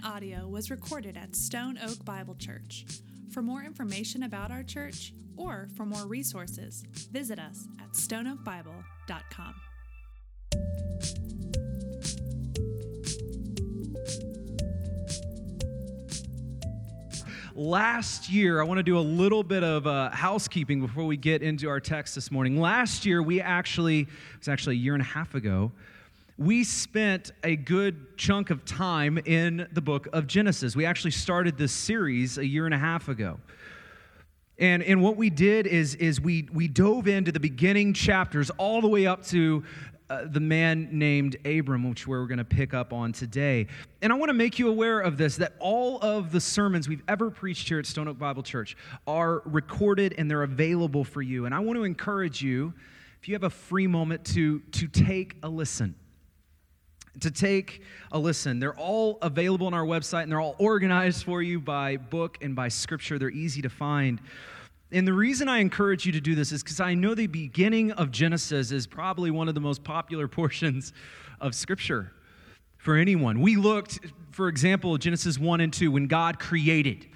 following audio was recorded at Stone Oak Bible Church. For more information about our church or for more resources, visit us at stoneoakbible.com. last year, I want to do a little bit of uh, housekeeping before we get into our text this morning. Last year, we actually, it was actually a year and a half ago, we spent a good chunk of time in the book of Genesis. We actually started this series a year and a half ago. And, and what we did is, is we, we dove into the beginning chapters all the way up to uh, the man named Abram, which where we're going to pick up on today. And I want to make you aware of this that all of the sermons we've ever preached here at Stone Oak Bible Church are recorded and they're available for you. And I want to encourage you, if you have a free moment, to, to take a listen to take a listen. They're all available on our website and they're all organized for you by book and by scripture. They're easy to find. And the reason I encourage you to do this is because I know the beginning of Genesis is probably one of the most popular portions of scripture for anyone. We looked, for example, Genesis 1 and 2, when God created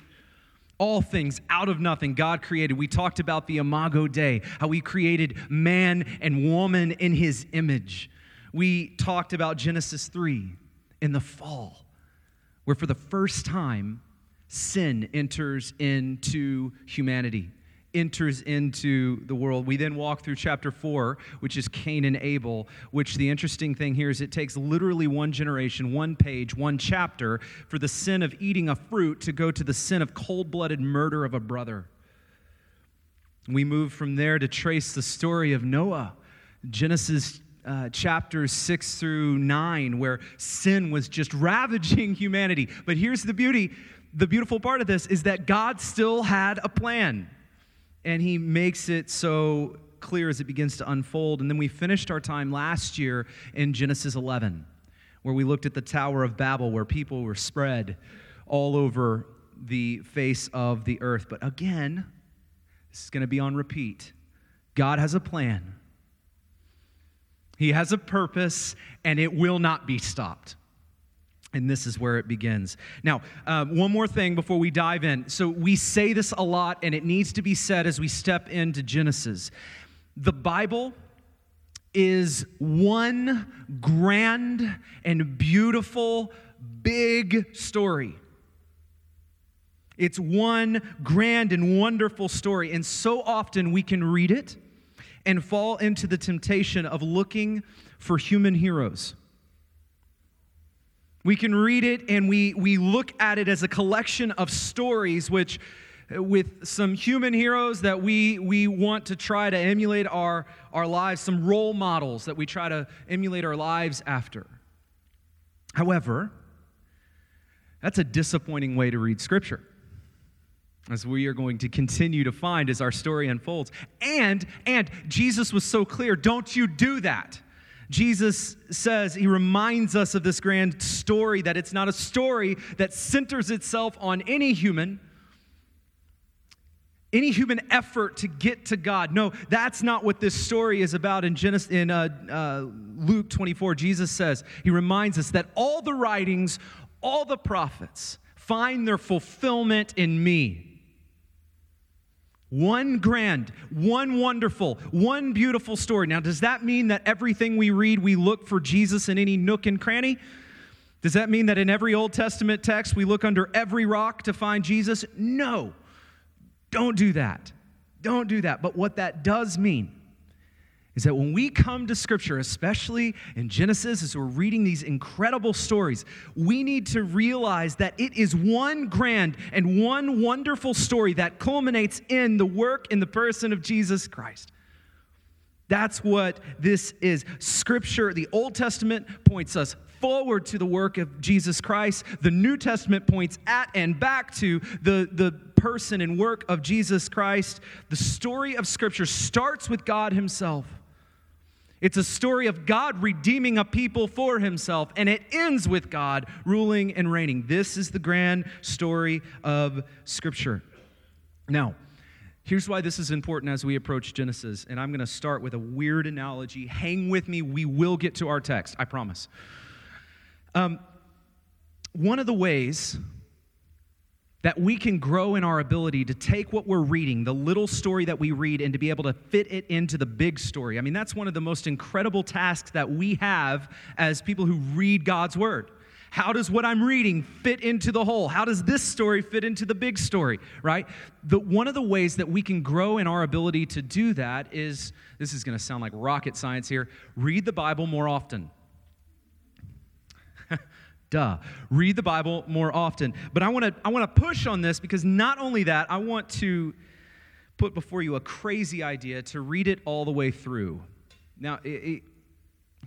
all things out of nothing god created we talked about the imago dei how he created man and woman in his image we talked about Genesis 3 in the fall, where for the first time, sin enters into humanity, enters into the world. We then walk through chapter 4, which is Cain and Abel, which the interesting thing here is it takes literally one generation, one page, one chapter for the sin of eating a fruit to go to the sin of cold blooded murder of a brother. We move from there to trace the story of Noah. Genesis uh, chapters 6 through 9 where sin was just ravaging humanity. But here's the beauty the beautiful part of this is that God still had a plan, and He makes it so clear as it begins to unfold. And then we finished our time last year in Genesis 11, where we looked at the Tower of Babel, where people were spread all over the face of the earth. But again, this is going to be on repeat. God has a plan. He has a purpose, and it will not be stopped. And this is where it begins. Now, uh, one more thing before we dive in. So, we say this a lot, and it needs to be said as we step into Genesis. The Bible is one grand and beautiful, big story. It's one grand and wonderful story. And so often we can read it and fall into the temptation of looking for human heroes. We can read it and we, we look at it as a collection of stories which with some human heroes that we, we want to try to emulate our, our lives, some role models that we try to emulate our lives after. However, that's a disappointing way to read Scripture as we are going to continue to find as our story unfolds. And and Jesus was so clear, don't you do that. Jesus says, he reminds us of this grand story that it's not a story that centers itself on any human, any human effort to get to God. No, that's not what this story is about. In, Genesis, in uh, uh, Luke 24, Jesus says, he reminds us that all the writings, all the prophets find their fulfillment in me. One grand, one wonderful, one beautiful story. Now, does that mean that everything we read, we look for Jesus in any nook and cranny? Does that mean that in every Old Testament text, we look under every rock to find Jesus? No. Don't do that. Don't do that. But what that does mean is that when we come to Scripture, especially in Genesis, as we're reading these incredible stories, we need to realize that it is one grand and one wonderful story that culminates in the work in the person of Jesus Christ. That's what this is. Scripture, the Old Testament points us forward to the work of Jesus Christ. The New Testament points at and back to the, the person and work of Jesus Christ. The story of Scripture starts with God Himself. It's a story of God redeeming a people for himself, and it ends with God ruling and reigning. This is the grand story of Scripture. Now, here's why this is important as we approach Genesis, and I'm going to start with a weird analogy. Hang with me, we will get to our text, I promise. Um, one of the ways that we can grow in our ability to take what we're reading, the little story that we read, and to be able to fit it into the big story. I mean, that's one of the most incredible tasks that we have as people who read God's Word. How does what I'm reading fit into the whole? How does this story fit into the big story, right? The, one of the ways that we can grow in our ability to do that is this is going to sound like rocket science here read the Bible more often. Duh. Read the Bible more often. But I want to I want to push on this because not only that, I want to put before you a crazy idea to read it all the way through. Now, it, it,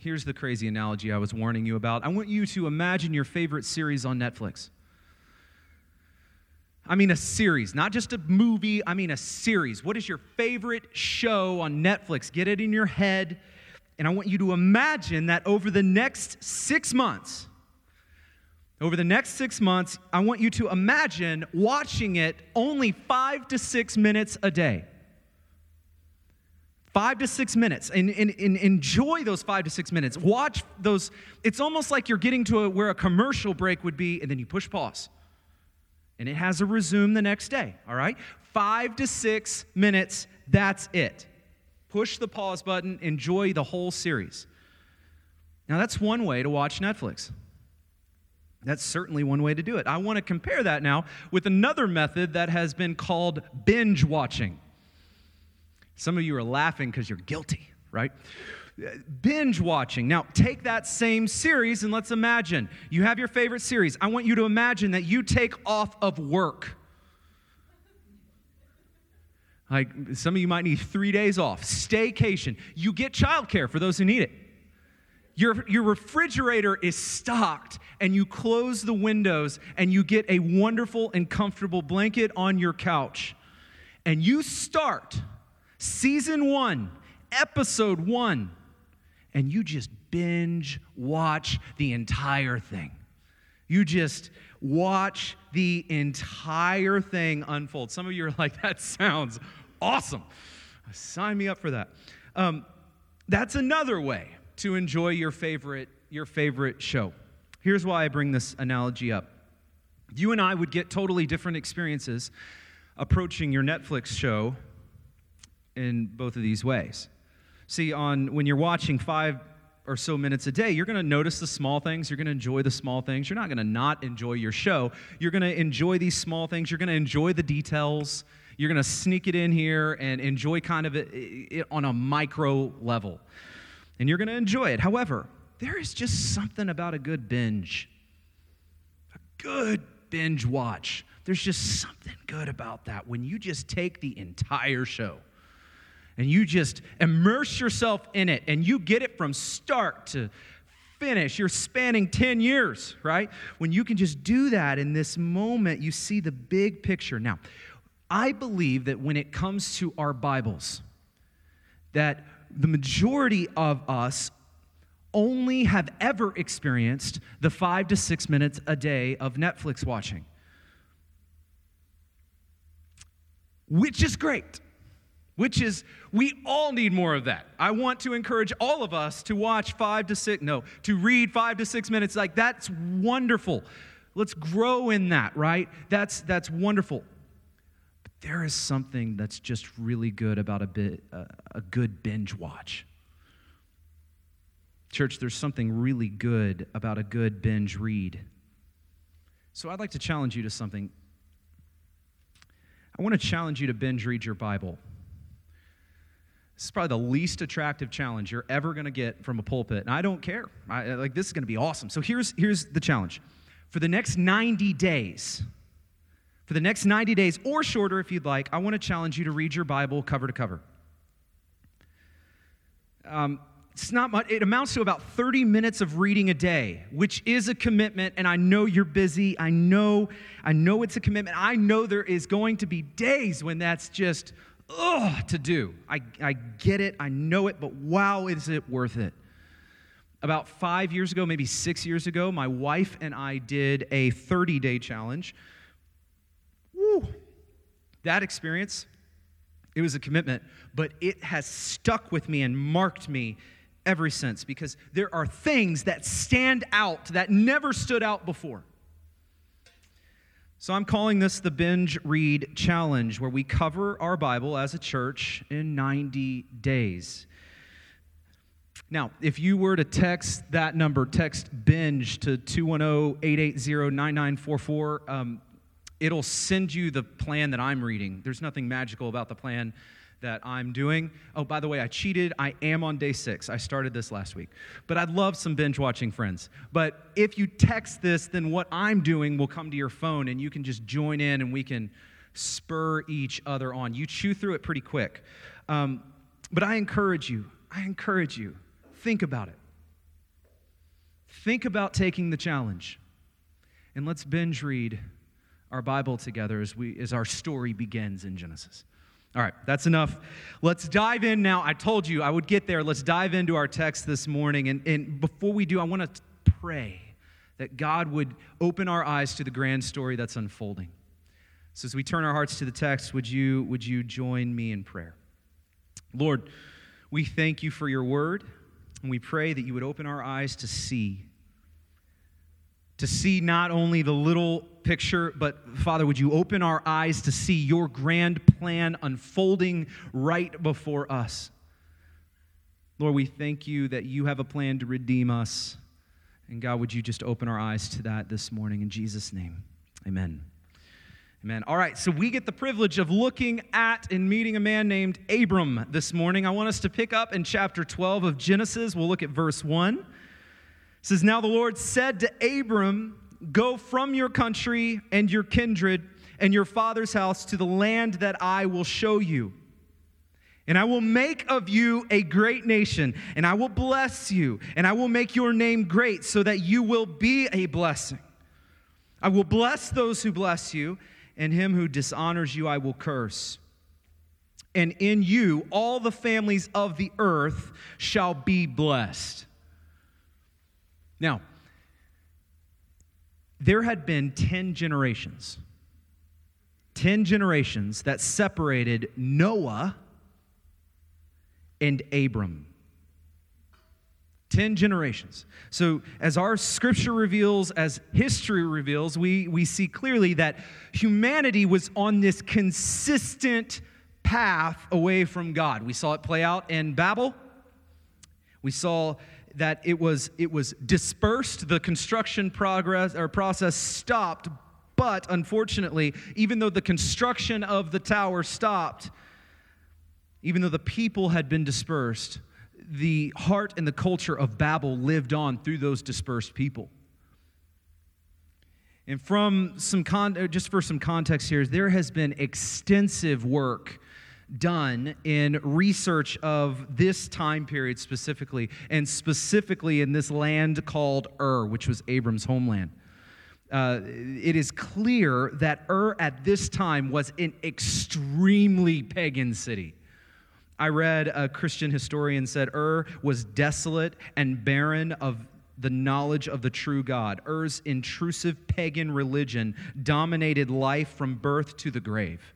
here's the crazy analogy I was warning you about. I want you to imagine your favorite series on Netflix. I mean, a series, not just a movie, I mean, a series. What is your favorite show on Netflix? Get it in your head. And I want you to imagine that over the next six months, over the next six months, I want you to imagine watching it only five to six minutes a day. Five to six minutes, and, and, and enjoy those five to six minutes. Watch those. It's almost like you're getting to a, where a commercial break would be, and then you push pause. And it has a resume the next day, all right? Five to six minutes, that's it. Push the pause button, enjoy the whole series. Now, that's one way to watch Netflix. That's certainly one way to do it. I want to compare that now with another method that has been called binge watching. Some of you are laughing because you're guilty, right? Binge watching. Now, take that same series and let's imagine you have your favorite series. I want you to imagine that you take off of work. Like some of you might need three days off, staycation. You get childcare for those who need it. Your, your refrigerator is stocked, and you close the windows, and you get a wonderful and comfortable blanket on your couch. And you start season one, episode one, and you just binge watch the entire thing. You just watch the entire thing unfold. Some of you are like, that sounds awesome. Sign me up for that. Um, that's another way to enjoy your favorite, your favorite show. Here's why I bring this analogy up. You and I would get totally different experiences approaching your Netflix show in both of these ways. See, on when you're watching five or so minutes a day, you're going to notice the small things. You're going to enjoy the small things. You're not going to not enjoy your show. You're going to enjoy these small things. You're going to enjoy the details. You're going to sneak it in here and enjoy kind of it, it on a micro level and you're going to enjoy it. However, there is just something about a good binge, a good binge watch. There's just something good about that when you just take the entire show and you just immerse yourself in it and you get it from start to finish. You're spanning 10 years, right? When you can just do that in this moment, you see the big picture. Now, I believe that when it comes to our Bibles, that the majority of us only have ever experienced the five to six minutes a day of Netflix watching, which is great. Which is, we all need more of that. I want to encourage all of us to watch five to six, no, to read five to six minutes. Like, that's wonderful. Let's grow in that, right? That's, that's wonderful there is something that's just really good about a bit a good binge watch. Church there's something really good about a good binge read. So i'd like to challenge you to something. I want to challenge you to binge read your bible. This is probably the least attractive challenge you're ever going to get from a pulpit and i don't care. I, like this is going to be awesome. So here's here's the challenge. For the next 90 days for the next 90 days, or shorter if you'd like, I want to challenge you to read your Bible cover to cover. Um, it's not much, it amounts to about 30 minutes of reading a day, which is a commitment, and I know you're busy. I know, I know it's a commitment. I know there is going to be days when that's just ugh to do. I, I get it, I know it, but wow, is it worth it? About five years ago, maybe six years ago, my wife and I did a 30 day challenge. That experience, it was a commitment, but it has stuck with me and marked me ever since because there are things that stand out that never stood out before. So I'm calling this the Binge Read Challenge, where we cover our Bible as a church in 90 days. Now, if you were to text that number, text binge to 210 880 9944, um, it'll send you the plan that I'm reading. There's nothing magical about the plan that I'm doing. Oh, by the way, I cheated. I am on day six. I started this last week. But I'd love some binge watching friends. But if you text this, then what I'm doing will come to your phone and you can just join in and we can spur each other on. You chew through it pretty quick. Um, but I encourage you, I encourage you, think about it. Think about taking the challenge. And let's binge read our Bible together as, we, as our story begins in Genesis. All right, that's enough. Let's dive in now. I told you I would get there. Let's dive into our text this morning. And, and before we do, I want to pray that God would open our eyes to the grand story that's unfolding. So as we turn our hearts to the text, would you, would you join me in prayer? Lord, we thank you for your word, and we pray that you would open our eyes to see to see not only the little picture, but Father, would you open our eyes to see your grand plan unfolding right before us? Lord, we thank you that you have a plan to redeem us. And God, would you just open our eyes to that this morning in Jesus' name? Amen. Amen. All right, so we get the privilege of looking at and meeting a man named Abram this morning. I want us to pick up in chapter 12 of Genesis. We'll look at verse 1 says, Now the Lord said to Abram, Go from your country and your kindred and your father's house to the land that I will show you. And I will make of you a great nation, and I will bless you, and I will make your name great so that you will be a blessing. I will bless those who bless you, and him who dishonors you I will curse. And in you all the families of the earth shall be blessed. Now, there had been 10 generations, 10 generations that separated Noah and Abram. 10 generations. So, as our scripture reveals, as history reveals, we, we see clearly that humanity was on this consistent path away from God. We saw it play out in Babel. We saw that it was, it was dispersed, the construction progress or process stopped, but unfortunately, even though the construction of the tower stopped, even though the people had been dispersed, the heart and the culture of Babel lived on through those dispersed people. And from some con- just for some context here, there has been extensive work done in research of this time period specifically, and specifically in this land called Ur, which was Abram's homeland. Uh, it is clear that Ur at this time was an extremely pagan city. I read a Christian historian said Ur was desolate and barren of the knowledge of the true God. Ur's intrusive pagan religion dominated life from birth to the grave.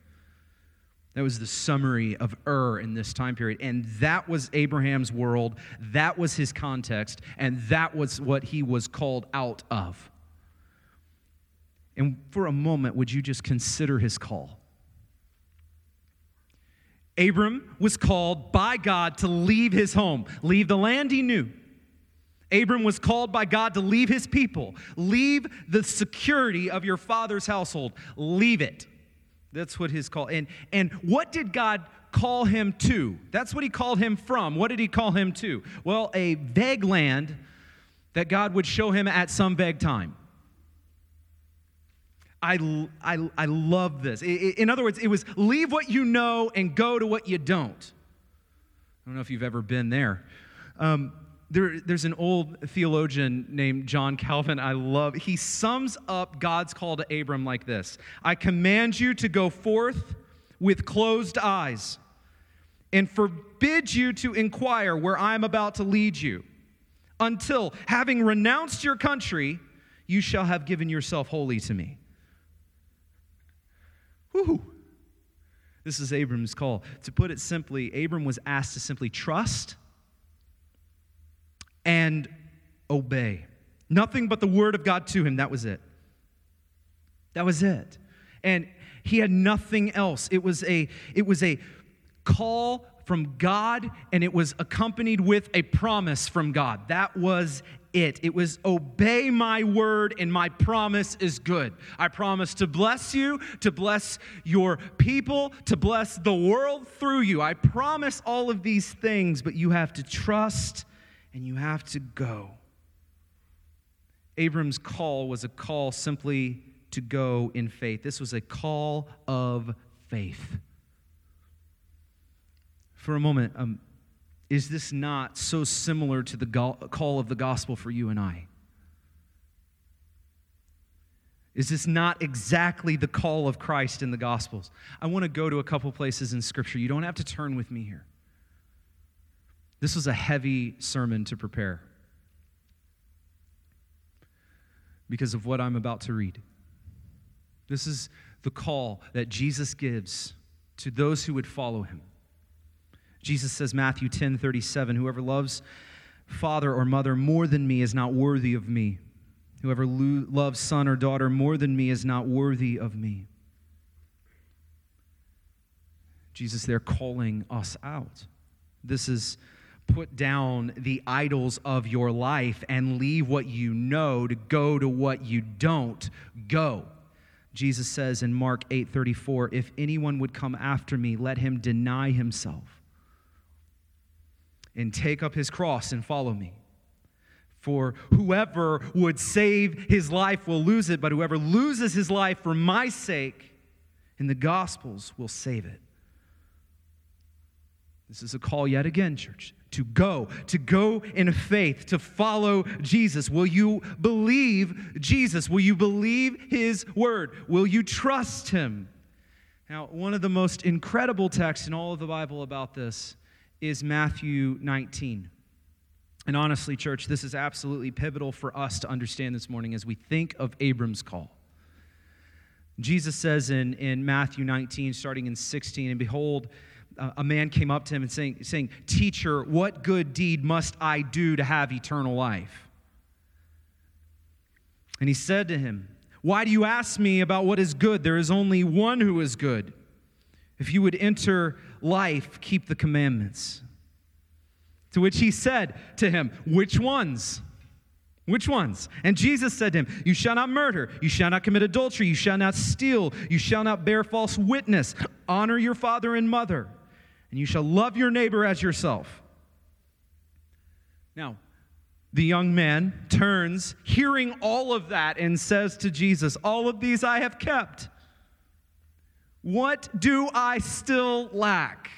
That was the summary of Ur in this time period. And that was Abraham's world. That was his context. And that was what he was called out of. And for a moment, would you just consider his call? Abram was called by God to leave his home, leave the land he knew. Abram was called by God to leave his people, leave the security of your father's household, leave it. That's what his call. And and what did God call him to? That's what he called him from. What did he call him to? Well, a vague land that God would show him at some vague time. I, I, I love this. In other words, it was leave what you know and go to what you don't. I don't know if you've ever been there. Um, there, there's an old theologian named John Calvin I love. He sums up God's call to Abram like this I command you to go forth with closed eyes and forbid you to inquire where I'm about to lead you until, having renounced your country, you shall have given yourself wholly to me. Whoo! This is Abram's call. To put it simply, Abram was asked to simply trust and obey. Nothing but the word of God to him. That was it. That was it. And he had nothing else. It was a it was a call from God and it was accompanied with a promise from God. That was it. It was obey my word and my promise is good. I promise to bless you, to bless your people, to bless the world through you. I promise all of these things, but you have to trust and you have to go. Abram's call was a call simply to go in faith. This was a call of faith. For a moment, um, is this not so similar to the go- call of the gospel for you and I? Is this not exactly the call of Christ in the Gospels? I want to go to a couple places in Scripture. You don't have to turn with me here. This was a heavy sermon to prepare because of what I'm about to read. This is the call that Jesus gives to those who would follow him. Jesus says, Matthew 10 37, whoever loves father or mother more than me is not worthy of me. Whoever lo- loves son or daughter more than me is not worthy of me. Jesus, they're calling us out. This is put down the idols of your life and leave what you know to go to what you don't go. Jesus says in Mark 8:34, if anyone would come after me, let him deny himself and take up his cross and follow me. For whoever would save his life will lose it, but whoever loses his life for my sake in the Gospels will save it. This is a call yet again, church, to go, to go in faith, to follow Jesus. Will you believe Jesus? Will you believe his word? Will you trust him? Now, one of the most incredible texts in all of the Bible about this is Matthew 19. And honestly, church, this is absolutely pivotal for us to understand this morning as we think of Abram's call. Jesus says in, in Matthew 19, starting in 16, and behold, a man came up to him and saying, saying, Teacher, what good deed must I do to have eternal life? And he said to him, Why do you ask me about what is good? There is only one who is good. If you would enter life, keep the commandments. To which he said to him, Which ones? Which ones? And Jesus said to him, You shall not murder, you shall not commit adultery, you shall not steal, you shall not bear false witness, honor your father and mother, and you shall love your neighbor as yourself. Now, the young man turns, hearing all of that, and says to Jesus, All of these I have kept. What do I still lack?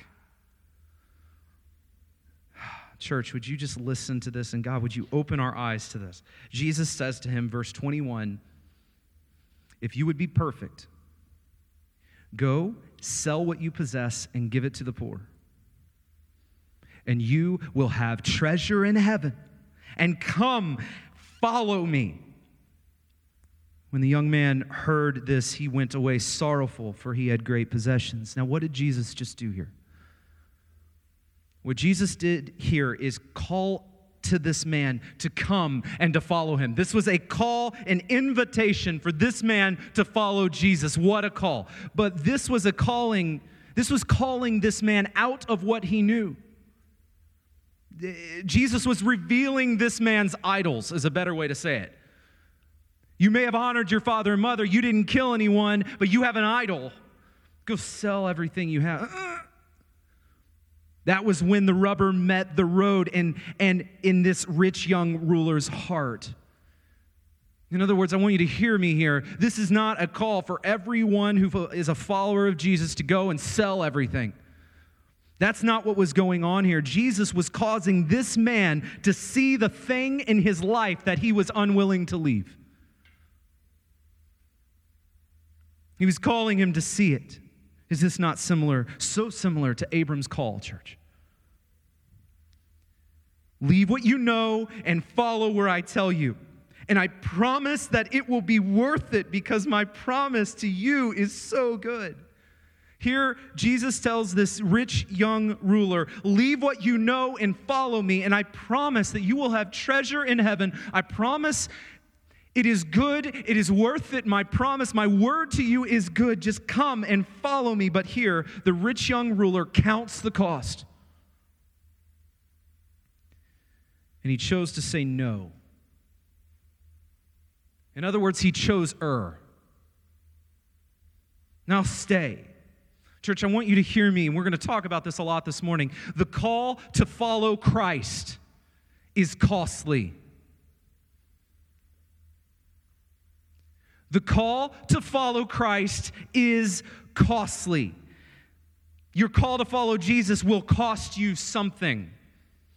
Church, would you just listen to this? And God, would you open our eyes to this? Jesus says to him, verse 21 If you would be perfect, go sell what you possess and give it to the poor, and you will have treasure in heaven. And come, follow me. When the young man heard this, he went away sorrowful, for he had great possessions. Now, what did Jesus just do here? What Jesus did here is call to this man to come and to follow him. This was a call, an invitation for this man to follow Jesus. What a call. But this was a calling, this was calling this man out of what he knew. Jesus was revealing this man's idols, is a better way to say it. You may have honored your father and mother. You didn't kill anyone, but you have an idol. Go sell everything you have. Uh, That was when the rubber met the road and, and in this rich young ruler's heart. In other words, I want you to hear me here. This is not a call for everyone who is a follower of Jesus to go and sell everything. That's not what was going on here. Jesus was causing this man to see the thing in his life that he was unwilling to leave. He was calling him to see it. Is this not similar, so similar to Abram's call, church? Leave what you know and follow where I tell you. And I promise that it will be worth it because my promise to you is so good. Here, Jesus tells this rich young ruler, Leave what you know and follow me, and I promise that you will have treasure in heaven. I promise It is good. It is worth it. My promise, my word to you is good. Just come and follow me. But here, the rich young ruler counts the cost. And he chose to say no. In other words, he chose er. Now stay. Church, I want you to hear me, and we're going to talk about this a lot this morning. The call to follow Christ is costly. The call to follow Christ is costly. Your call to follow Jesus will cost you something.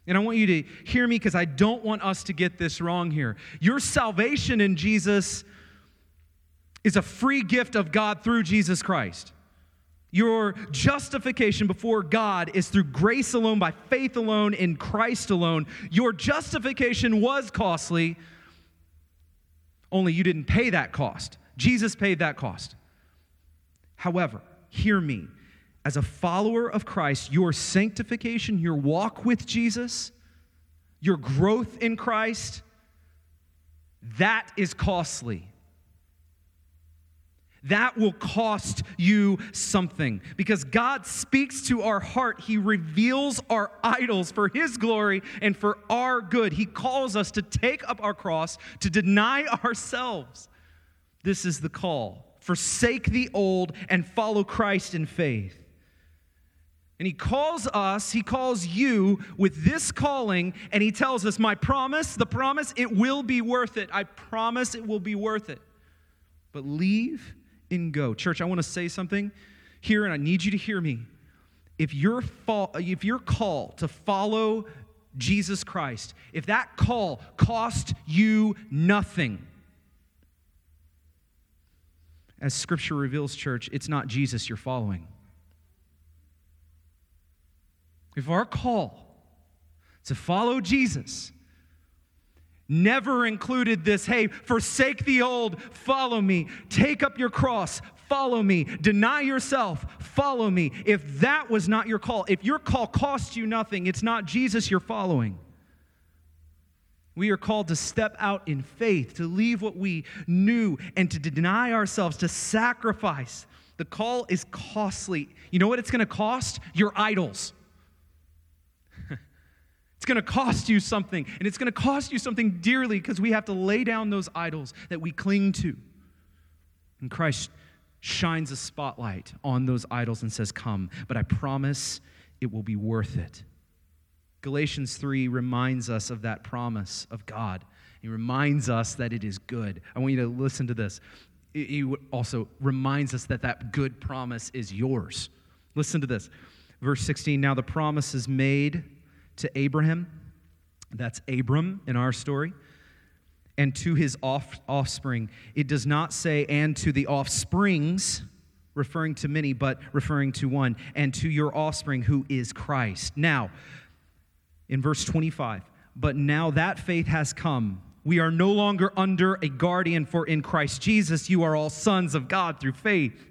And I want you to hear me because I don't want us to get this wrong here. Your salvation in Jesus is a free gift of God through Jesus Christ. Your justification before God is through grace alone, by faith alone, in Christ alone. Your justification was costly, only you didn't pay that cost. Jesus paid that cost. However, hear me. As a follower of Christ, your sanctification, your walk with Jesus, your growth in Christ, that is costly that will cost you something. Because God speaks to our heart, He reveals our idols for His glory and for our good. He calls us to take up our cross, to deny ourselves. This is the call. Forsake the old and follow Christ in faith. And he calls us, he calls you with this calling, and he tells us, My promise, the promise, it will be worth it. I promise it will be worth it. But leave and go. Church, I want to say something here, and I need you to hear me. If your, fall, if your call to follow Jesus Christ, if that call cost you nothing, as Scripture reveals, church, it's not Jesus you're following. If our call to follow Jesus never included this hey, forsake the old, follow me, take up your cross, follow me, deny yourself, follow me. If that was not your call, if your call costs you nothing, it's not Jesus you're following. We are called to step out in faith, to leave what we knew, and to deny ourselves, to sacrifice. The call is costly. You know what it's going to cost? Your idols. Going to cost you something, and it's going to cost you something dearly because we have to lay down those idols that we cling to. And Christ shines a spotlight on those idols and says, Come, but I promise it will be worth it. Galatians 3 reminds us of that promise of God. He reminds us that it is good. I want you to listen to this. He also reminds us that that good promise is yours. Listen to this. Verse 16 Now the promise is made to Abraham, that's Abram in our story, and to his off- offspring. It does not say, and to the offsprings, referring to many, but referring to one, and to your offspring who is Christ. Now, in verse 25, but now that faith has come. We are no longer under a guardian, for in Christ Jesus you are all sons of God through faith.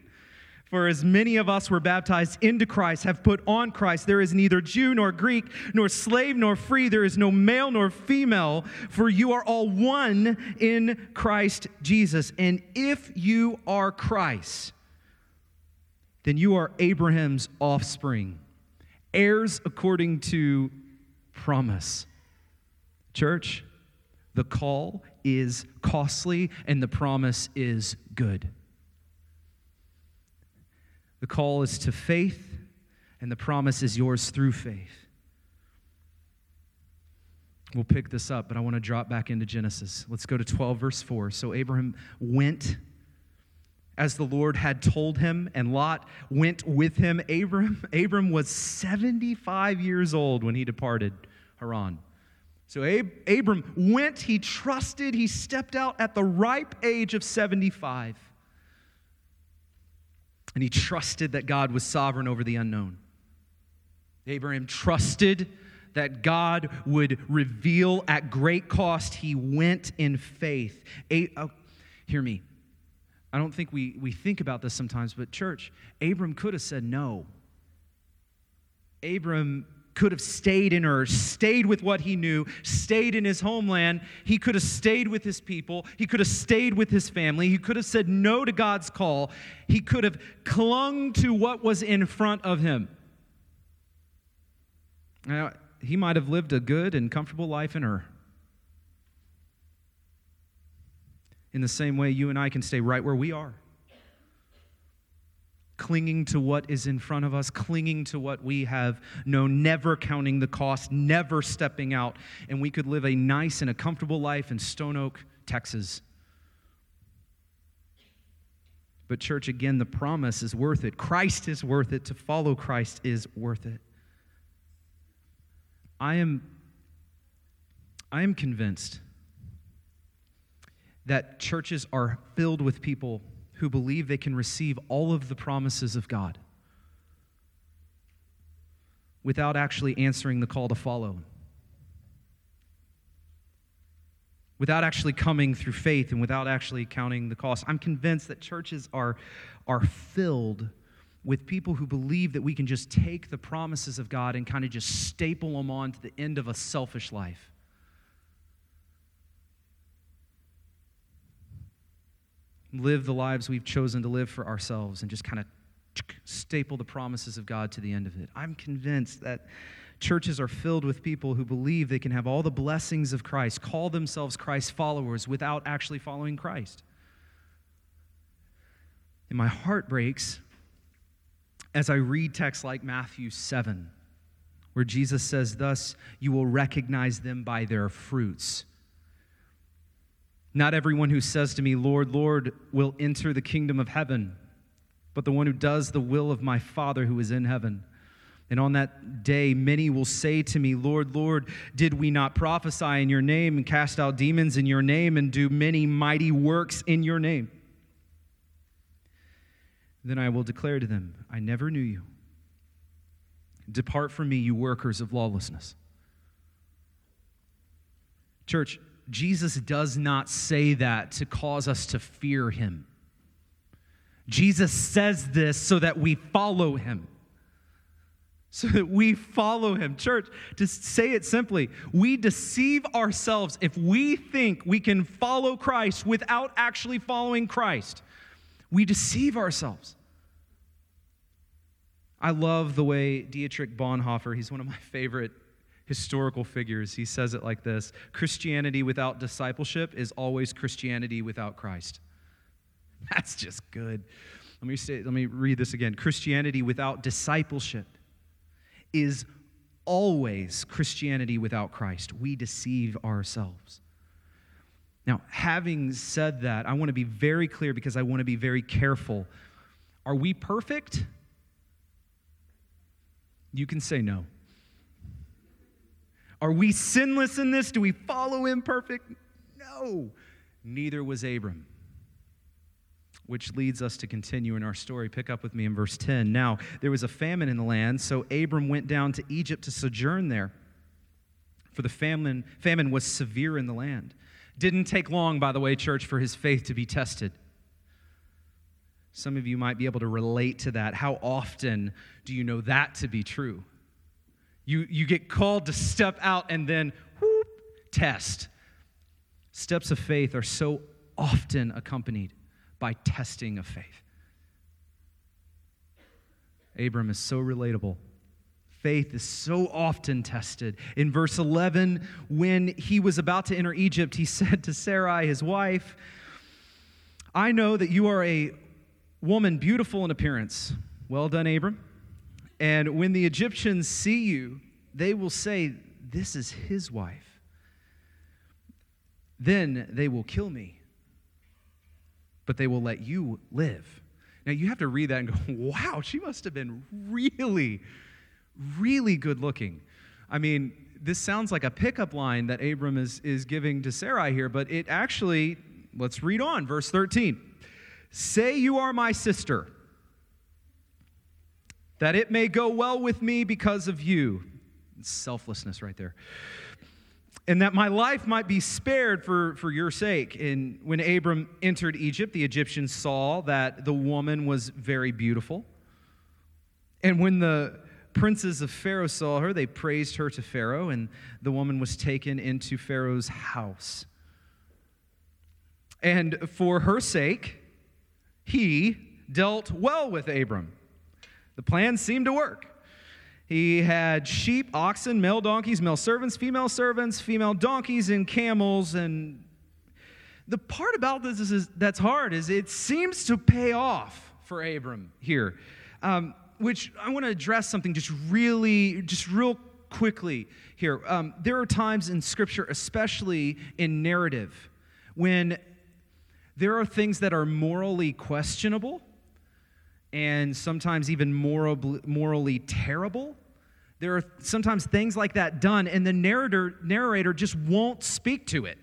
For as many of us were baptized into Christ, have put on Christ, there is neither Jew nor Greek, nor slave nor free, there is no male nor female, for you are all one in Christ Jesus. And if you are Christ, then you are Abraham's offspring, heirs according to promise. Church, the call is costly and the promise is good. The call is to faith, and the promise is yours through faith. We'll pick this up, but I want to drop back into Genesis. Let's go to 12, verse 4. So Abraham went as the Lord had told him, and Lot went with him. Abram, Abram was 75 years old when he departed Haran. So Ab- Abram went, he trusted, he stepped out at the ripe age of 75 and he trusted that God was sovereign over the unknown. Abraham trusted that God would reveal at great cost. He went in faith. A, oh, hear me. I don't think we, we think about this sometimes, but church, Abram could have said no. Abram could have stayed in Ur, stayed with what he knew, stayed in his homeland. He could have stayed with his people. He could have stayed with his family. He could have said no to God's call. He could have clung to what was in front of him. Now, he might have lived a good and comfortable life in Ur. In the same way, you and I can stay right where we are clinging to what is in front of us, clinging to what we have known, never counting the cost, never stepping out, and we could live a nice and a comfortable life in Stone Oak, Texas. But, church, again, the promise is worth it. Christ is worth it. To follow Christ is worth it. I am, I am convinced that churches are filled with people who believe they can receive all of the promises of God without actually answering the call to follow. Without actually coming through faith and without actually counting the cost. I'm convinced that churches are, are filled with people who believe that we can just take the promises of God and kind of just staple them on to the end of a selfish life. Live the lives we've chosen to live for ourselves and just kind of staple the promises of God to the end of it. I'm convinced that churches are filled with people who believe they can have all the blessings of Christ, call themselves Christ followers without actually following Christ. And my heart breaks as I read texts like Matthew 7, where Jesus says, Thus you will recognize them by their fruits. Not everyone who says to me, Lord, Lord, will enter the kingdom of heaven, but the one who does the will of my Father who is in heaven. And on that day, many will say to me, Lord, Lord, did we not prophesy in your name and cast out demons in your name and do many mighty works in your name? Then I will declare to them, I never knew you. Depart from me, you workers of lawlessness. Church, Jesus does not say that to cause us to fear him. Jesus says this so that we follow him. So that we follow him. Church, to say it simply, we deceive ourselves if we think we can follow Christ without actually following Christ. We deceive ourselves. I love the way Dietrich Bonhoeffer, he's one of my favorite historical figures. He says it like this Christianity without discipleship is always Christianity without Christ. That's just good. Let me, say, let me read this again. Christianity without discipleship is always Christianity without Christ. We deceive ourselves. Now, having said that, I want to be very clear because I want to be very careful. Are we perfect? You can say no. Are we sinless in this? Do we follow him perfect? No. Neither was Abram. Which leads us to continue in our story. Pick up with me in verse 10. Now, there was a famine in the land, so Abram went down to Egypt to sojourn there. For the famine, famine was severe in the land. Didn't take long, by the way, church, for his faith to be tested. Some of you might be able to relate to that. How often do you know that to be true? You, you get called to step out and then whoop, test. Steps of faith are so often accompanied by testing of faith. Abram is so relatable. Faith is so often tested. In verse 11, when he was about to enter Egypt, he said to Sarai, his wife, I know that you are a woman beautiful in appearance. Well done, Abram. And when the Egyptians see you, they will say, This is his wife. Then they will kill me, but they will let you live. Now you have to read that and go, Wow, she must have been really, really good looking. I mean, this sounds like a pickup line that Abram is, is giving to Sarai here, but it actually, let's read on, verse 13. Say you are my sister that it may go well with me because of you. selflessness right there. And that my life might be spared for, for your sake. And when Abram entered Egypt, the Egyptians saw that the woman was very beautiful. And when the princes of Pharaoh saw her, they praised her to Pharaoh, and the woman was taken into Pharaoh's house. And for her sake, he dealt well with Abram. The plan seemed to work. He had sheep, oxen, male donkeys, male servants, female servants, female donkeys, and camels. And the part about this is, that's hard is it seems to pay off for Abram here, um, which I want to address something just really, just real quickly here. Um, there are times in Scripture, especially in narrative, when there are things that are morally questionable and sometimes even moral, morally terrible. There are sometimes things like that done, and the narrator, narrator just won't speak to it.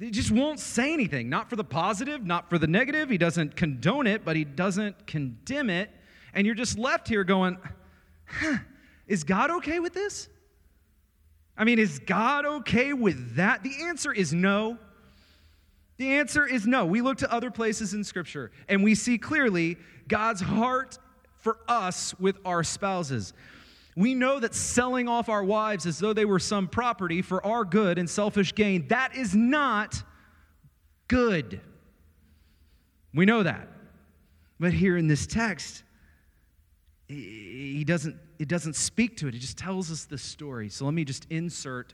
He just won't say anything, not for the positive, not for the negative. He doesn't condone it, but he doesn't condemn it. And you're just left here going, huh, is God okay with this? I mean, is God okay with that? The answer is no. The answer is no. We look to other places in Scripture and we see clearly God's heart for us with our spouses. We know that selling off our wives as though they were some property for our good and selfish gain, that is not good. We know that. But here in this text, he doesn't, it doesn't speak to it. It just tells us the story. So let me just insert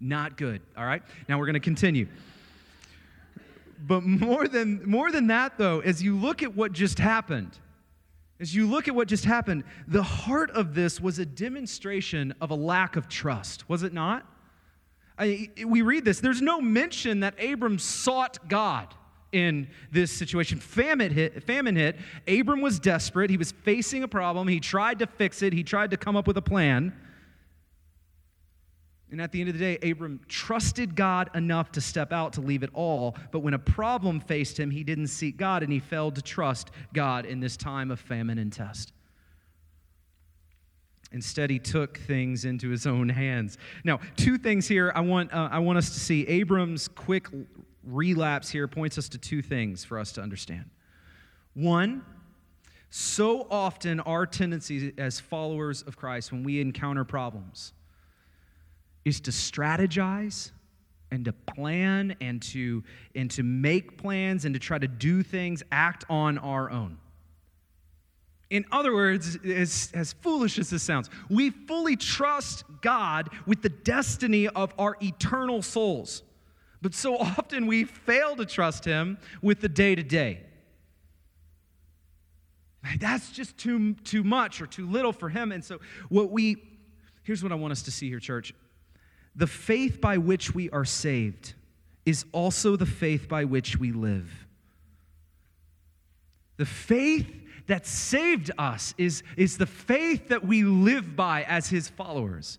not good, all right? Now we're going to continue. But more than, more than that, though, as you look at what just happened, as you look at what just happened, the heart of this was a demonstration of a lack of trust, was it not? I, we read this. There's no mention that Abram sought God in this situation. Famine hit, famine hit. Abram was desperate. He was facing a problem. He tried to fix it, he tried to come up with a plan. And at the end of the day, Abram trusted God enough to step out to leave it all. But when a problem faced him, he didn't seek God and he failed to trust God in this time of famine and test. Instead, he took things into his own hands. Now, two things here I want, uh, I want us to see. Abram's quick relapse here points us to two things for us to understand. One, so often our tendency as followers of Christ, when we encounter problems, is to strategize and to plan and to and to make plans and to try to do things act on our own. In other words as, as foolish as this sounds we fully trust god with the destiny of our eternal souls. But so often we fail to trust him with the day-to-day. That's just too, too much or too little for him. And so what we here's what i want us to see here church the faith by which we are saved is also the faith by which we live. The faith that saved us is, is the faith that we live by as his followers.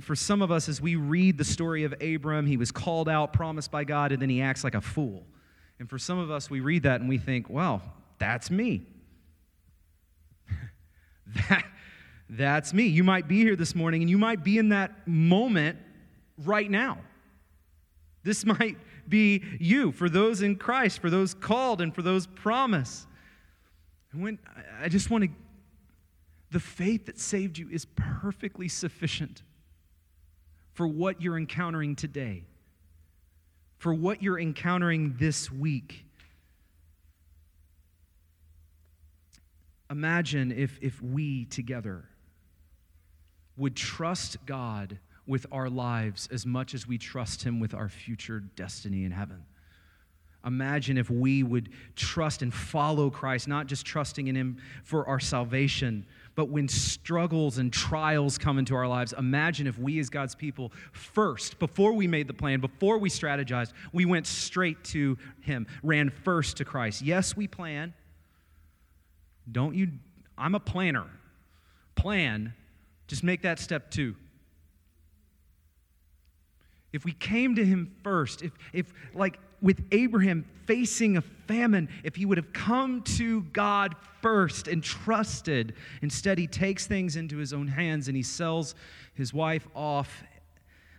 For some of us, as we read the story of Abram, he was called out, promised by God, and then he acts like a fool. And for some of us, we read that and we think, well, that's me. that, that's me. You might be here this morning and you might be in that moment right now. This might be you for those in Christ, for those called, and for those promised. When I just want to, the faith that saved you is perfectly sufficient for what you're encountering today, for what you're encountering this week. Imagine if, if we together would trust God with our lives as much as we trust Him with our future destiny in heaven. Imagine if we would trust and follow Christ, not just trusting in Him for our salvation, but when struggles and trials come into our lives, imagine if we as God's people first, before we made the plan, before we strategized, we went straight to Him, ran first to Christ. Yes, we plan. Don't you? I'm a planner. Plan, just make that step two. If we came to him first, if, if like with Abraham facing a famine, if he would have come to God first and trusted, instead he takes things into his own hands and he sells his wife off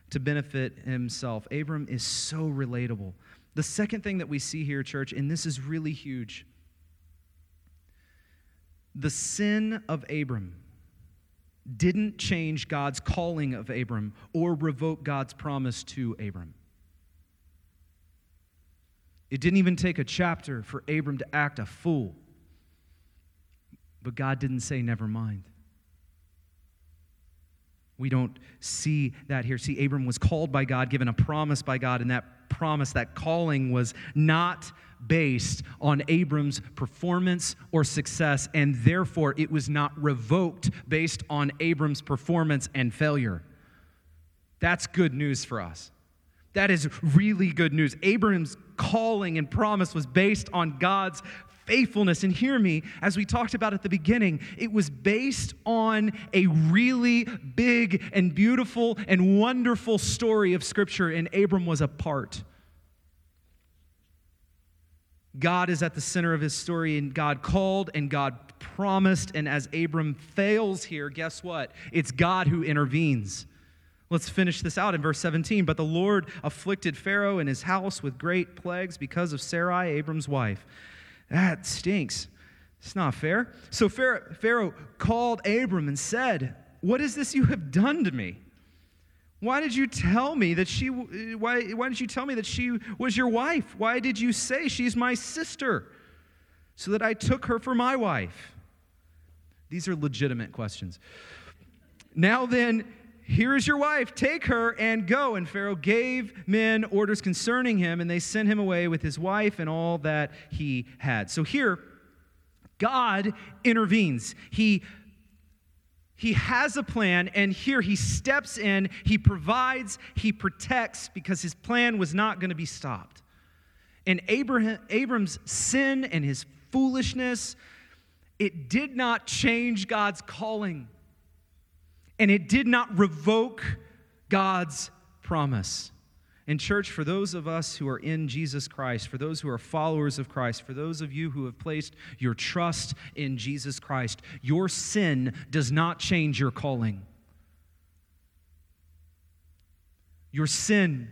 to benefit himself. Abram is so relatable. The second thing that we see here, church, and this is really huge The sin of Abram didn't change God's calling of Abram or revoke God's promise to Abram. It didn't even take a chapter for Abram to act a fool. But God didn't say, never mind. We don't see that here. See, Abram was called by God, given a promise by God, and that promise, that calling was not based on Abram's performance or success, and therefore it was not revoked based on Abram's performance and failure. That's good news for us. That is really good news. Abram's calling and promise was based on God's faithfulness. And hear me, as we talked about at the beginning, it was based on a really big and beautiful and wonderful story of Scripture, and Abram was a part. God is at the center of his story, and God called and God promised. And as Abram fails here, guess what? It's God who intervenes. Let's finish this out in verse 17. But the Lord afflicted Pharaoh and his house with great plagues because of Sarai, Abram's wife. That stinks. It's not fair. So Pharaoh called Abram and said, What is this you have done to me? Why did you tell me that she why, why did you tell me that she was your wife? Why did you say she's my sister? So that I took her for my wife. These are legitimate questions. Now then, here is your wife, take her and go. And Pharaoh gave men orders concerning him, and they sent him away with his wife and all that he had. So here, God intervenes. He he has a plan, and here he steps in, he provides, he protects because his plan was not going to be stopped. And Abraham, Abram's sin and his foolishness, it did not change God's calling and it did not revoke God's promise. And, church, for those of us who are in Jesus Christ, for those who are followers of Christ, for those of you who have placed your trust in Jesus Christ, your sin does not change your calling. Your sin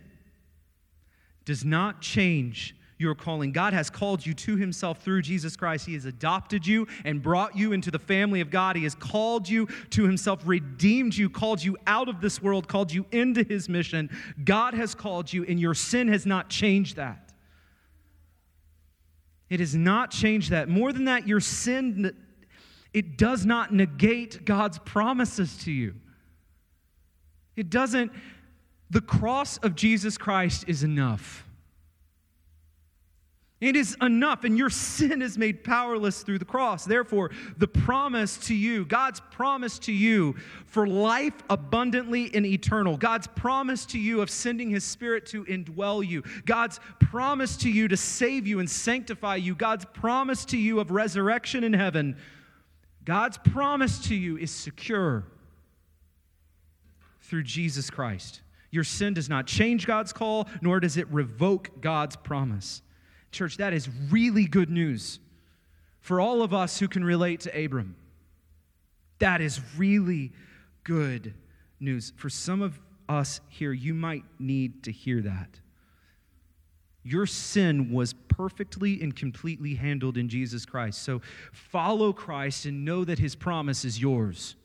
does not change your calling. God has called you to Himself through Jesus Christ. He has adopted you and brought you into the family of God. He has called you to Himself, redeemed you, called you out of this world, called you into His mission. God has called you, and your sin has not changed that. It has not changed that. More than that, your sin, it does not negate God's promises to you. It doesn't, the cross of Jesus Christ is enough. It is enough, and your sin is made powerless through the cross. Therefore, the promise to you, God's promise to you for life abundantly and eternal, God's promise to you of sending His Spirit to indwell you, God's promise to you to save you and sanctify you, God's promise to you of resurrection in heaven, God's promise to you is secure through Jesus Christ. Your sin does not change God's call, nor does it revoke God's promise. Church, that is really good news for all of us who can relate to Abram. That is really good news. For some of us here, you might need to hear that. Your sin was perfectly and completely handled in Jesus Christ. So follow Christ and know that his promise is yours.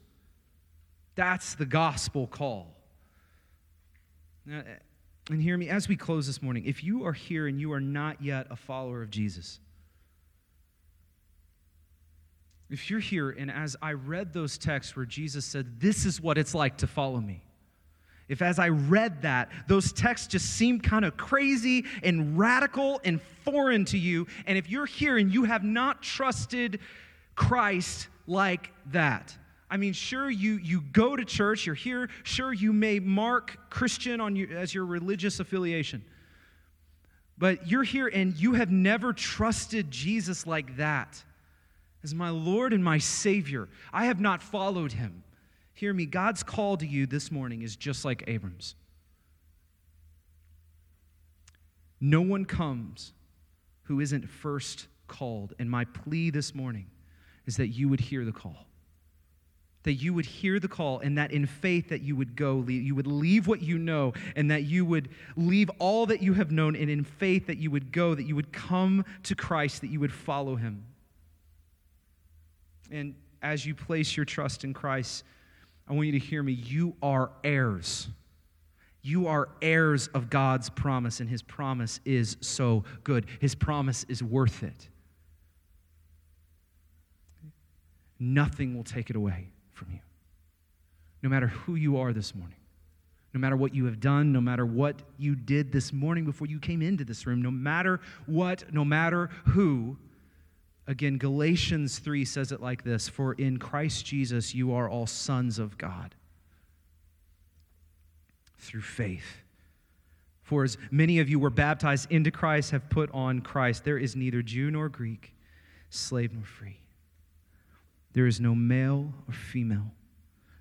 That's the gospel call. Now, and hear me as we close this morning. If you are here and you are not yet a follower of Jesus, if you're here and as I read those texts where Jesus said, This is what it's like to follow me, if as I read that, those texts just seem kind of crazy and radical and foreign to you, and if you're here and you have not trusted Christ like that, I mean, sure, you, you go to church, you're here, sure, you may mark Christian on you, as your religious affiliation. But you're here and you have never trusted Jesus like that as my Lord and my Savior. I have not followed him. Hear me, God's call to you this morning is just like Abram's. No one comes who isn't first called. And my plea this morning is that you would hear the call that you would hear the call and that in faith that you would go you would leave what you know and that you would leave all that you have known and in faith that you would go that you would come to christ that you would follow him And as you place your trust in Christ, I want you to hear me. You are heirs. You are heirs of God's promise, and His promise is so good. His promise is worth it. Nothing will take it away from you. No matter who you are this morning, no matter what you have done, no matter what you did this morning before you came into this room, no matter what, no matter who, again, Galatians 3 says it like this For in Christ Jesus you are all sons of God through faith. For as many of you were baptized into Christ have put on Christ, there is neither Jew nor Greek, slave nor free. There is no male or female.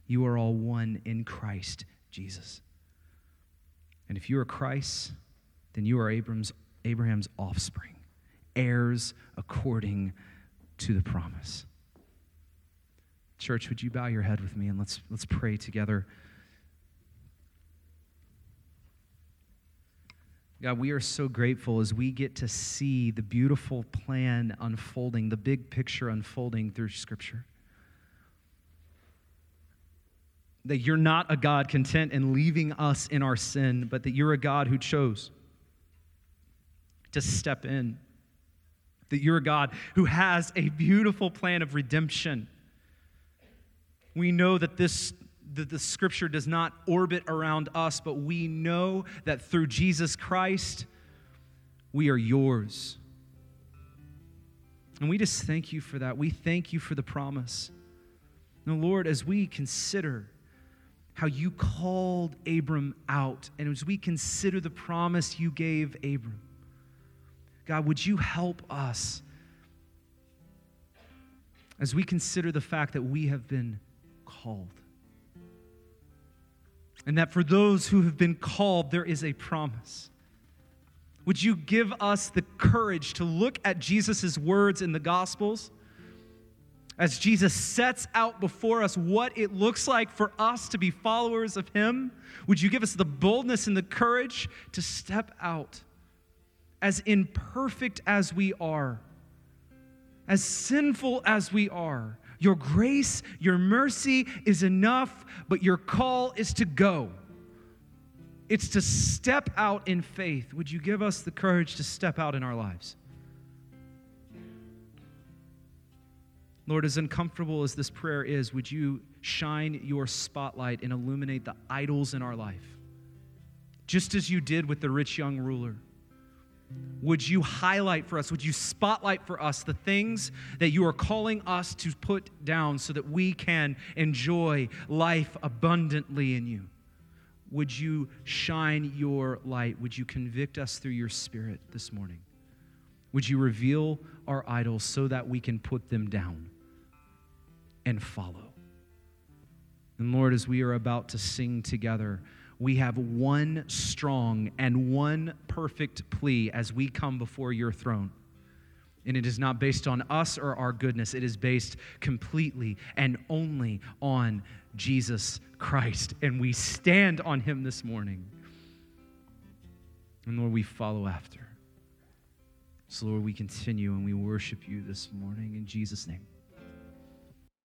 You are all one in Christ Jesus. And if you are Christ, then you are Abraham's, Abraham's offspring, heirs according to the promise. Church, would you bow your head with me and let's, let's pray together. God, we are so grateful as we get to see the beautiful plan unfolding, the big picture unfolding through Scripture. That you're not a God content in leaving us in our sin, but that you're a God who chose to step in. That you're a God who has a beautiful plan of redemption. We know that this the, the scripture does not orbit around us, but we know that through Jesus Christ, we are yours. And we just thank you for that. We thank you for the promise. Now, Lord, as we consider how you called Abram out, and as we consider the promise you gave Abram, God, would you help us as we consider the fact that we have been called? And that for those who have been called, there is a promise. Would you give us the courage to look at Jesus' words in the Gospels as Jesus sets out before us what it looks like for us to be followers of Him? Would you give us the boldness and the courage to step out as imperfect as we are, as sinful as we are? Your grace, your mercy is enough, but your call is to go. It's to step out in faith. Would you give us the courage to step out in our lives? Lord, as uncomfortable as this prayer is, would you shine your spotlight and illuminate the idols in our life? Just as you did with the rich young ruler would you highlight for us, would you spotlight for us the things that you are calling us to put down so that we can enjoy life abundantly in you? Would you shine your light? Would you convict us through your spirit this morning? Would you reveal our idols so that we can put them down and follow? And Lord, as we are about to sing together, we have one strong and one perfect plea as we come before your throne. And it is not based on us or our goodness, it is based completely and only on Jesus Christ. And we stand on him this morning. And Lord, we follow after. So, Lord, we continue and we worship you this morning in Jesus' name.